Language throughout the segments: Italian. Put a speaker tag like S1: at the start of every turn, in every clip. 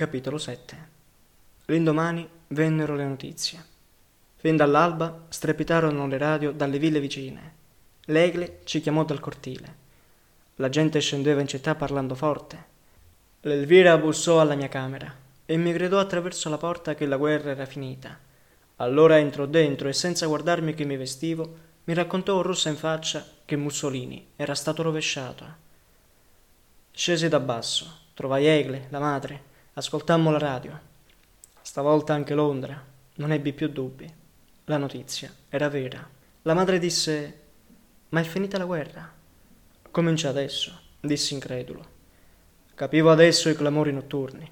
S1: Capitolo 7 L'indomani vennero le notizie. Fin dall'alba strepitarono le radio dalle ville vicine. L'Egle ci chiamò dal cortile. La gente scendeva in città parlando forte. L'Elvira bussò alla mia camera e mi gridò attraverso la porta che la guerra era finita. Allora entrò dentro e senza guardarmi che mi vestivo, mi raccontò rossa in faccia che Mussolini era stato rovesciato. Scesi da basso, trovai Egle, la madre, Ascoltammo la radio. Stavolta anche Londra. Non ebbi più dubbi. La notizia era vera. La madre disse: Ma è finita la guerra? Comincia adesso, dissi incredulo. Capivo adesso i clamori notturni.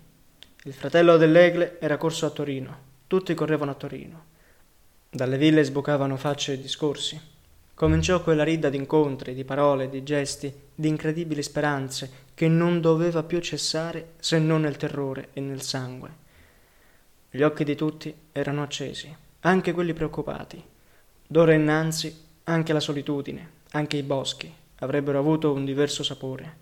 S1: Il fratello dell'Egle era corso a Torino. Tutti correvano a Torino. Dalle ville sbucavano facce e discorsi. Cominciò quella rida di incontri, di parole, di gesti, di incredibili speranze che non doveva più cessare se non nel terrore e nel sangue. Gli occhi di tutti erano accesi, anche quelli preoccupati. D'ora innanzi anche la solitudine, anche i boschi avrebbero avuto un diverso sapore.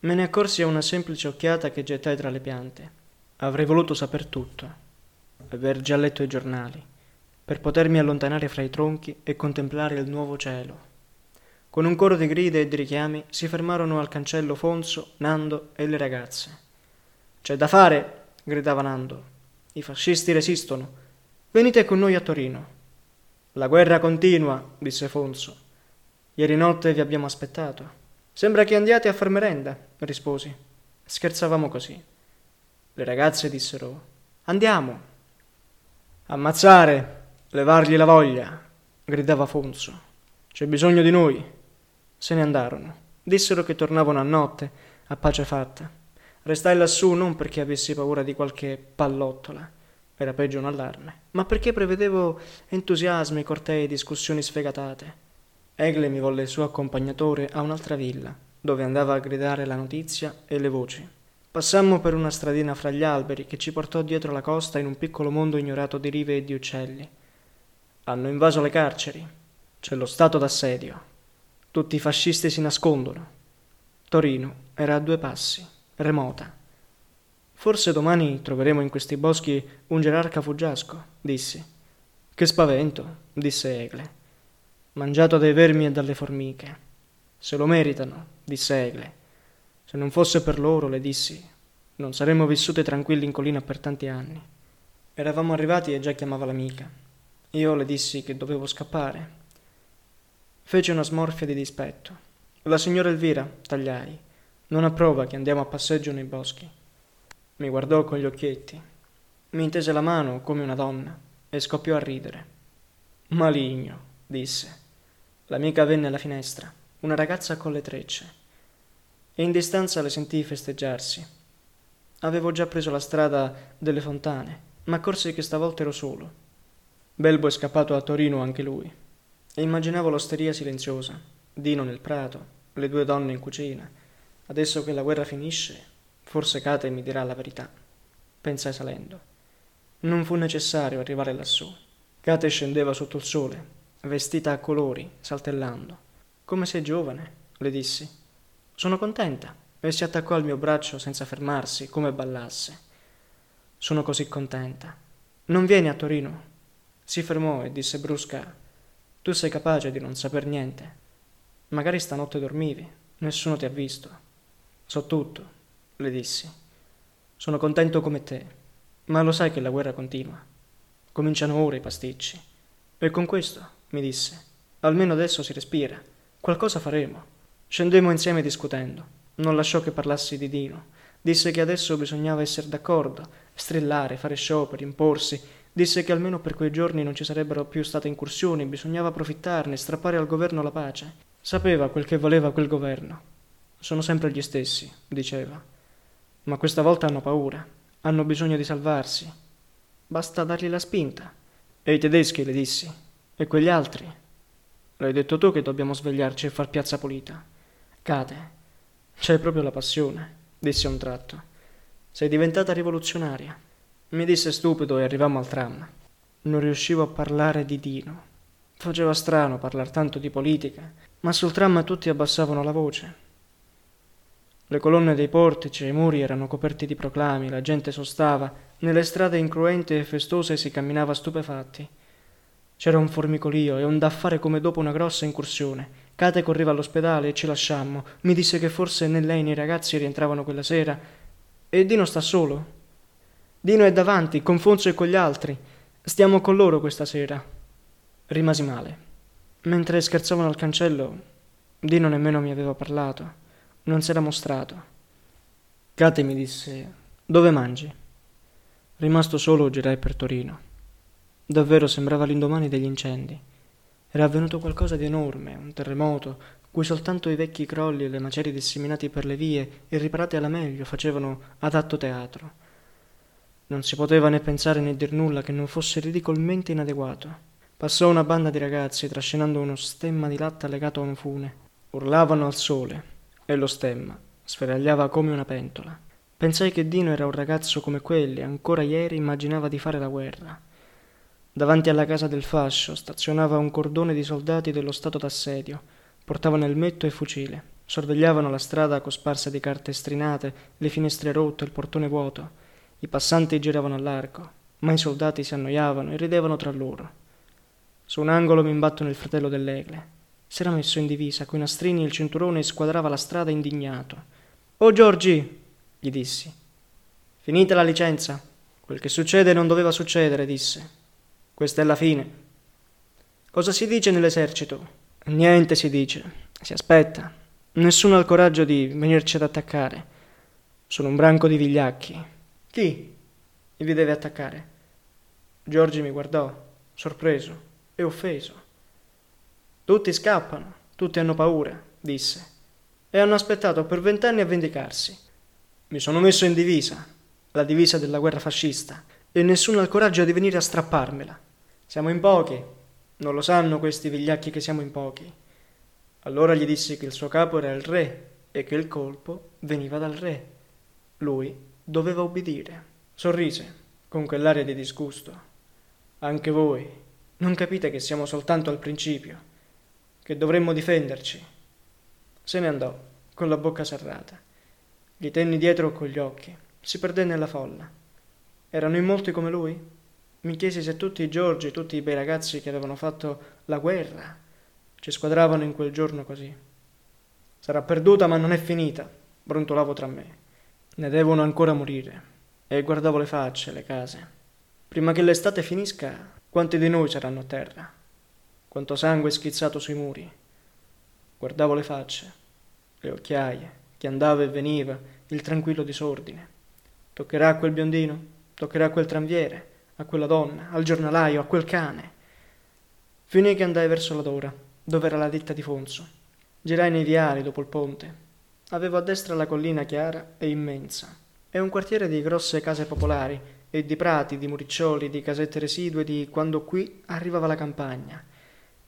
S1: Me ne accorsi a una semplice occhiata che gettai tra le piante. Avrei voluto saper tutto, aver già letto i giornali per potermi allontanare fra i tronchi e contemplare il nuovo cielo. Con un coro di grida e di richiami si fermarono al cancello Fonso, Nando e le ragazze. C'è da fare, gridava Nando. I fascisti resistono. Venite con noi a Torino. La guerra continua, disse Fonso. Ieri notte vi abbiamo aspettato. Sembra che andiate a far merenda, risposi. Scherzavamo così. Le ragazze dissero: Andiamo. Ammazzare, Levargli la voglia, gridava Fonso. C'è bisogno di noi. Se ne andarono. Dissero che tornavano a notte, a pace fatta. Restai lassù non perché avessi paura di qualche pallottola, era peggio un allarme, ma perché prevedevo entusiasmi, cortei, discussioni sfegatate. Egle mi volle il suo accompagnatore a un'altra villa, dove andava a gridare la notizia e le voci. Passammo per una stradina fra gli alberi che ci portò dietro la costa in un piccolo mondo ignorato di rive e di uccelli. Hanno invaso le carceri. C'è lo stato d'assedio. Tutti i fascisti si nascondono. Torino era a due passi, remota. Forse domani troveremo in questi boschi un gerarca fuggiasco, dissi. Che spavento, disse Egle. Mangiato dai vermi e dalle formiche. Se lo meritano, disse Egle. Se non fosse per loro, le dissi, non saremmo vissute tranquilli in collina per tanti anni. Eravamo arrivati e già chiamava l'amica. Io le dissi che dovevo scappare. Fece una smorfia di dispetto. La signora Elvira, tagliai, non approva che andiamo a passeggio nei boschi. Mi guardò con gli occhietti, mi intese la mano come una donna e scoppiò a ridere. Maligno, disse. L'amica venne alla finestra, una ragazza con le trecce, e in distanza le sentii festeggiarsi. Avevo già preso la strada delle fontane, ma accorsi che stavolta ero solo Belbo è scappato a Torino anche lui. E immaginavo l'osteria silenziosa, Dino nel prato, le due donne in cucina. Adesso che la guerra finisce, forse Kate mi dirà la verità. Pensai salendo. Non fu necessario arrivare lassù. Kate scendeva sotto il sole, vestita a colori, saltellando. Come sei giovane, le dissi. Sono contenta. E si attaccò al mio braccio senza fermarsi, come ballasse. Sono così contenta. Non vieni a Torino? Si fermò e disse brusca: Tu sei capace di non saper niente. Magari stanotte dormivi, nessuno ti ha visto. So tutto, le dissi. Sono contento come te, ma lo sai che la guerra continua. Cominciano ora i pasticci. E con questo, mi disse, almeno adesso si respira. Qualcosa faremo. Scendemmo insieme discutendo. Non lasciò che parlassi di Dino. Disse che adesso bisognava essere d'accordo, strillare, fare scioperi, imporsi, Disse che almeno per quei giorni non ci sarebbero più state incursioni, bisognava approfittarne, strappare al governo la pace. Sapeva quel che voleva quel governo. Sono sempre gli stessi, diceva. Ma questa volta hanno paura, hanno bisogno di salvarsi. Basta dargli la spinta. E i tedeschi, le dissi. E quegli altri. L'hai detto tu che dobbiamo svegliarci e far piazza pulita. Cade. C'hai proprio la passione, dissi a un tratto. Sei diventata rivoluzionaria. Mi disse stupido e arrivammo al tram. Non riuscivo a parlare di Dino. Faceva strano parlare tanto di politica, ma sul tram tutti abbassavano la voce. Le colonne dei portici e i muri erano coperti di proclami, la gente sostava, nelle strade incruente e festose si camminava stupefatti. C'era un formicolio e un daffare come dopo una grossa incursione. Kate correva all'ospedale e ci lasciammo. Mi disse che forse né lei né i ragazzi rientravano quella sera. E Dino sta solo. Dino è davanti, con Fonso e con gli altri. Stiamo con loro questa sera. Rimasi male. Mentre scherzavano al cancello, Dino nemmeno mi aveva parlato. Non s'era mostrato. Kate mi disse: Dove mangi? Rimasto solo, girai per Torino. Davvero sembrava l'indomani degli incendi. Era avvenuto qualcosa di enorme, un terremoto, cui soltanto i vecchi crolli e le macerie disseminati per le vie e riparati alla meglio facevano adatto teatro. Non si poteva né pensare né dir nulla che non fosse ridicolmente inadeguato. Passò una banda di ragazzi trascinando uno stemma di latta legato a un fune. Urlavano al sole, e lo stemma sferagliava come una pentola. Pensai che Dino era un ragazzo come quelli, ancora ieri immaginava di fare la guerra. Davanti alla casa del fascio stazionava un cordone di soldati dello stato d'assedio. Portavano elmetto e fucile. Sorvegliavano la strada cosparsa di carte strinate, le finestre rotte, il portone vuoto. I passanti giravano a largo, ma i soldati si annoiavano e ridevano tra loro. Su un angolo mi imbattono il fratello dell'Egle. S'era messo in divisa, coi nastrini e il cinturone e squadrava la strada indignato. Oh Giorgi, gli dissi. Finita la licenza. Quel che succede non doveva succedere, disse. Questa è la fine. Cosa si dice nell'esercito? Niente si dice. Si aspetta. Nessuno ha il coraggio di venirci ad attaccare. Sono un branco di vigliacchi. Chi? Vi deve attaccare? Giorgi mi guardò, sorpreso e offeso. Tutti scappano, tutti hanno paura, disse, e hanno aspettato per vent'anni a vendicarsi. Mi sono messo in divisa, la divisa della guerra fascista, e nessuno ha il coraggio di venire a strapparmela. Siamo in pochi, non lo sanno questi vigliacchi che siamo in pochi. Allora gli dissi che il suo capo era il re e che il colpo veniva dal re. Lui doveva obbedire. Sorrise, con quell'aria di disgusto. Anche voi, non capite che siamo soltanto al principio che dovremmo difenderci. Se ne andò, con la bocca serrata. Gli tenni dietro con gli occhi. Si perdé nella folla. Erano in molti come lui? Mi chiesi se tutti i Giorgi, tutti i bei ragazzi che avevano fatto la guerra, ci squadravano in quel giorno così. Sarà perduta ma non è finita, brontolavo tra me. Ne devono ancora morire. E guardavo le facce, le case. Prima che l'estate finisca, quanti di noi saranno a terra? quanto sangue schizzato sui muri. Guardavo le facce, le occhiaie, chi andava e veniva, il tranquillo disordine. Toccherà a quel biondino? Toccherà a quel tranviere? A quella donna? Al giornalaio? A quel cane? Finì che andai verso la Dora, dove era la ditta di Fonso. Girai nei viali dopo il ponte. Avevo a destra la collina chiara e immensa. È un quartiere di grosse case popolari e di prati, di muriccioli, di casette residue di quando qui arrivava la campagna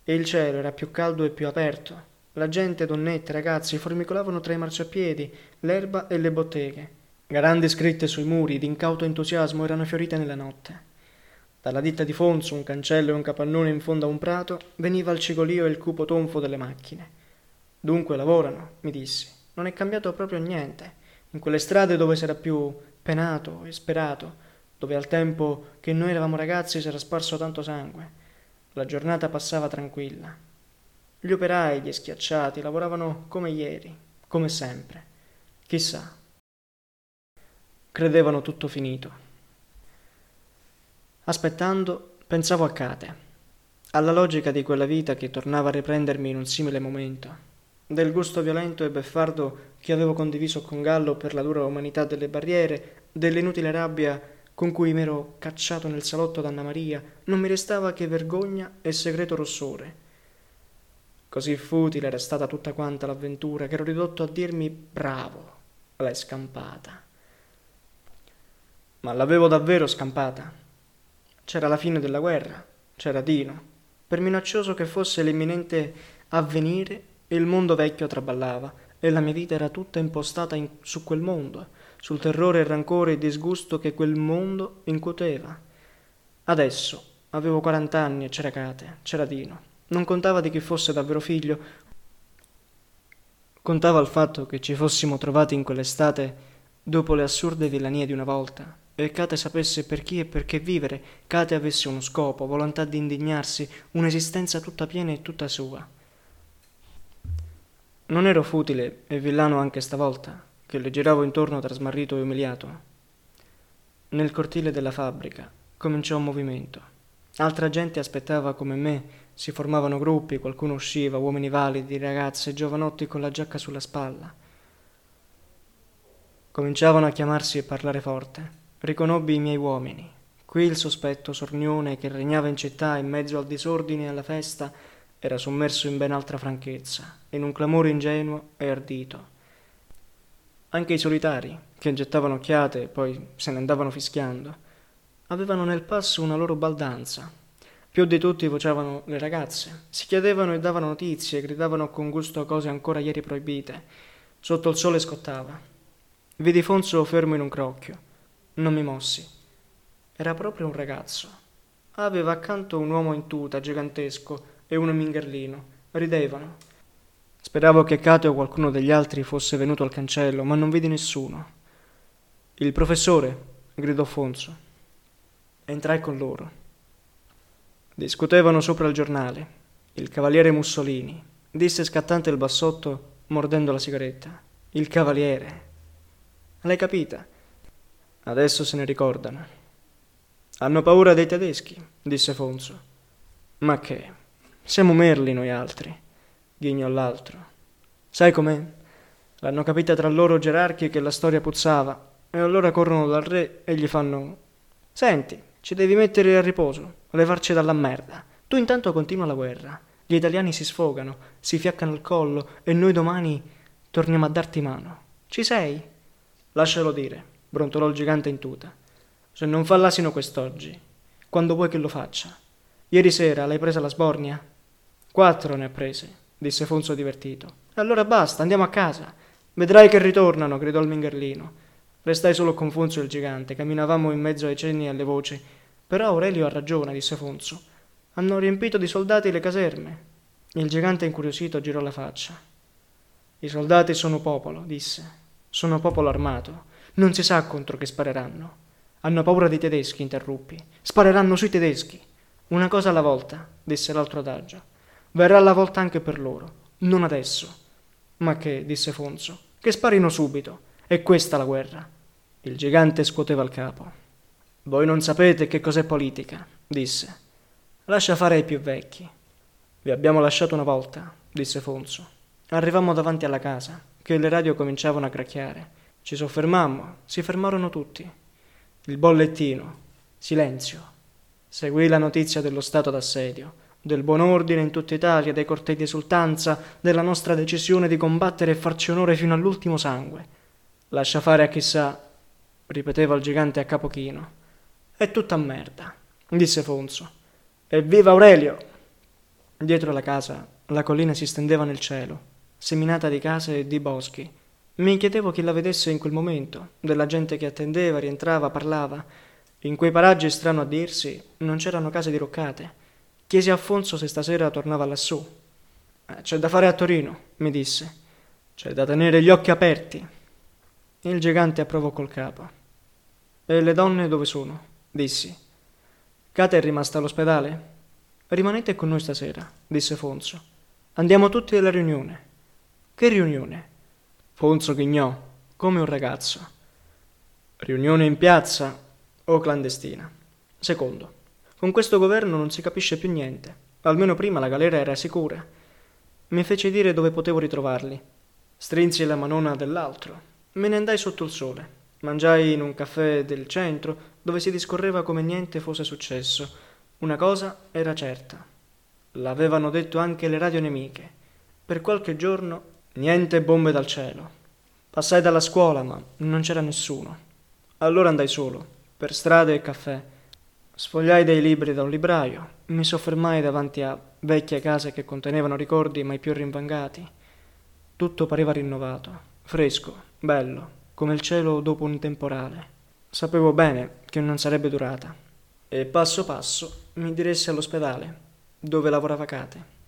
S1: e il cielo era più caldo e più aperto. La gente, donnette, ragazzi formicolavano tra i marciapiedi, l'erba e le botteghe. Grandi scritte sui muri di incauto entusiasmo erano fiorite nella notte. Dalla ditta di Fonso, un cancello e un capannone in fondo a un prato, veniva il cigolio e il cupo tonfo delle macchine. Dunque lavorano, mi dissi. Non è cambiato proprio niente. In quelle strade dove s'era più penato e sperato, dove al tempo che noi eravamo ragazzi s'era sparso tanto sangue. La giornata passava tranquilla. Gli operai, gli schiacciati, lavoravano come ieri, come sempre. Chissà. Credevano tutto finito. Aspettando, pensavo a Kate, alla logica di quella vita che tornava a riprendermi in un simile momento, del gusto violento e beffardo che avevo condiviso con Gallo per la dura umanità delle barriere, dell'inutile rabbia con cui m'ero cacciato nel salotto d'Anna Maria, non mi restava che vergogna e segreto rossore. Così futile era stata tutta quanta l'avventura che ero ridotto a dirmi bravo, l'hai scampata. Ma l'avevo davvero scampata. C'era la fine della guerra, c'era Dino. Per minaccioso che fosse l'imminente avvenire, il mondo vecchio traballava e la mia vita era tutta impostata in, su quel mondo sul terrore, il rancore e il disgusto che quel mondo incuteva. Adesso avevo quarant'anni e c'era Kate, c'era Dino. Non contava di chi fosse davvero figlio. Contava al fatto che ci fossimo trovati in quell'estate dopo le assurde villanie di una volta e Kate sapesse per chi e perché vivere, Kate avesse uno scopo, volontà di indignarsi, un'esistenza tutta piena e tutta sua. Non ero futile e villano anche stavolta, che le giravo intorno tra smarrito e umiliato. Nel cortile della fabbrica cominciò un movimento. Altra gente aspettava come me, si formavano gruppi, qualcuno usciva, uomini validi, ragazze, giovanotti con la giacca sulla spalla. Cominciavano a chiamarsi e parlare forte. Riconobbi i miei uomini. Qui il sospetto sornione che regnava in città in mezzo al disordine e alla festa era sommerso in ben altra franchezza, in un clamore ingenuo e ardito. Anche i solitari, che gettavano occhiate e poi se ne andavano fischiando, avevano nel passo una loro baldanza. Più di tutti vociavano le ragazze, si chiedevano e davano notizie, gridavano con gusto cose ancora ieri proibite. Sotto il sole scottava. Vidi Fonso fermo in un crocchio non mi mossi. Era proprio un ragazzo. Aveva accanto un uomo in tuta, gigantesco, e uno mingerlino. Ridevano. Speravo che Kate o qualcuno degli altri fosse venuto al cancello, ma non vidi nessuno. Il professore, gridò Fonso. Entrai con loro. Discutevano sopra il giornale. Il cavaliere Mussolini, disse scattante il bassotto, mordendo la sigaretta. Il cavaliere. L'hai capita? Adesso se ne ricordano. Hanno paura dei tedeschi, disse Fonso. Ma che? Siamo merli noi altri, ghignò l'altro. Sai com'è? L'hanno capita tra loro gerarchi che la storia puzzava, e allora corrono dal re e gli fanno Senti, ci devi mettere a riposo, levarci dalla merda. Tu intanto continua la guerra. Gli italiani si sfogano, si fiaccano il collo e noi domani torniamo a darti mano. Ci sei? Lascialo dire brontolò il gigante in tuta. Se non fa l'asino quest'oggi, quando vuoi che lo faccia? Ieri sera l'hai presa la sbornia? Quattro ne ha prese, disse Fonso divertito. Allora basta, andiamo a casa. Vedrai che ritornano, gridò il mingerlino. Restai solo con Fonso e il gigante, camminavamo in mezzo ai cenni e alle voci. Però Aurelio ha ragione, disse Fonso. Hanno riempito di soldati le caserme. Il gigante incuriosito girò la faccia. I soldati sono popolo, disse. Sono popolo armato. Non si sa contro che spareranno. Hanno paura dei tedeschi, interruppi. Spareranno sui tedeschi. Una cosa alla volta, disse l'altro adagio. Verrà la volta anche per loro. Non adesso. Ma che, disse Fonso, che sparino subito. È questa la guerra. Il gigante scuoteva il capo. Voi non sapete che cos'è politica, disse. Lascia fare ai più vecchi. Vi abbiamo lasciato una volta, disse Fonso. Arrivammo davanti alla casa, che le radio cominciavano a gracchiare. Ci soffermammo, si fermarono tutti. Il bollettino, silenzio. Seguì la notizia dello stato d'assedio, del buon ordine in tutta Italia, dei cortei di esultanza, della nostra decisione di combattere e farci onore fino all'ultimo sangue. Lascia fare a chissà, ripeteva il gigante a capo chino. È tutta merda, disse Fonso. Evviva Aurelio! Dietro la casa la collina si stendeva nel cielo, seminata di case e di boschi, mi chiedevo chi la vedesse in quel momento, della gente che attendeva, rientrava, parlava. In quei paraggi, strano a dirsi, non c'erano case diroccate. Chiesi a Afonso se stasera tornava lassù. Eh, c'è da fare a Torino, mi disse. C'è da tenere gli occhi aperti. Il gigante approvò col capo. E le donne dove sono? dissi. Kate è rimasta all'ospedale? Rimanete con noi stasera, disse Fonso. Andiamo tutti alla riunione. Che riunione? Fonso ghignò, come un ragazzo. Riunione in piazza o clandestina? Secondo, con questo governo non si capisce più niente. Almeno prima la galera era sicura. Mi fece dire dove potevo ritrovarli. Strinsi la manona dell'altro. Me ne andai sotto il sole. Mangiai in un caffè del centro dove si discorreva come niente fosse successo. Una cosa era certa. L'avevano detto anche le radio nemiche. Per qualche giorno Niente bombe dal cielo. Passai dalla scuola, ma non c'era nessuno. Allora andai solo, per strade e caffè. Sfogliai dei libri da un libraio, mi soffermai davanti a vecchie case che contenevano ricordi mai più rinvangati. Tutto pareva rinnovato, fresco, bello, come il cielo dopo un temporale. Sapevo bene che non sarebbe durata. E passo passo mi diressi all'ospedale, dove lavorava Kate.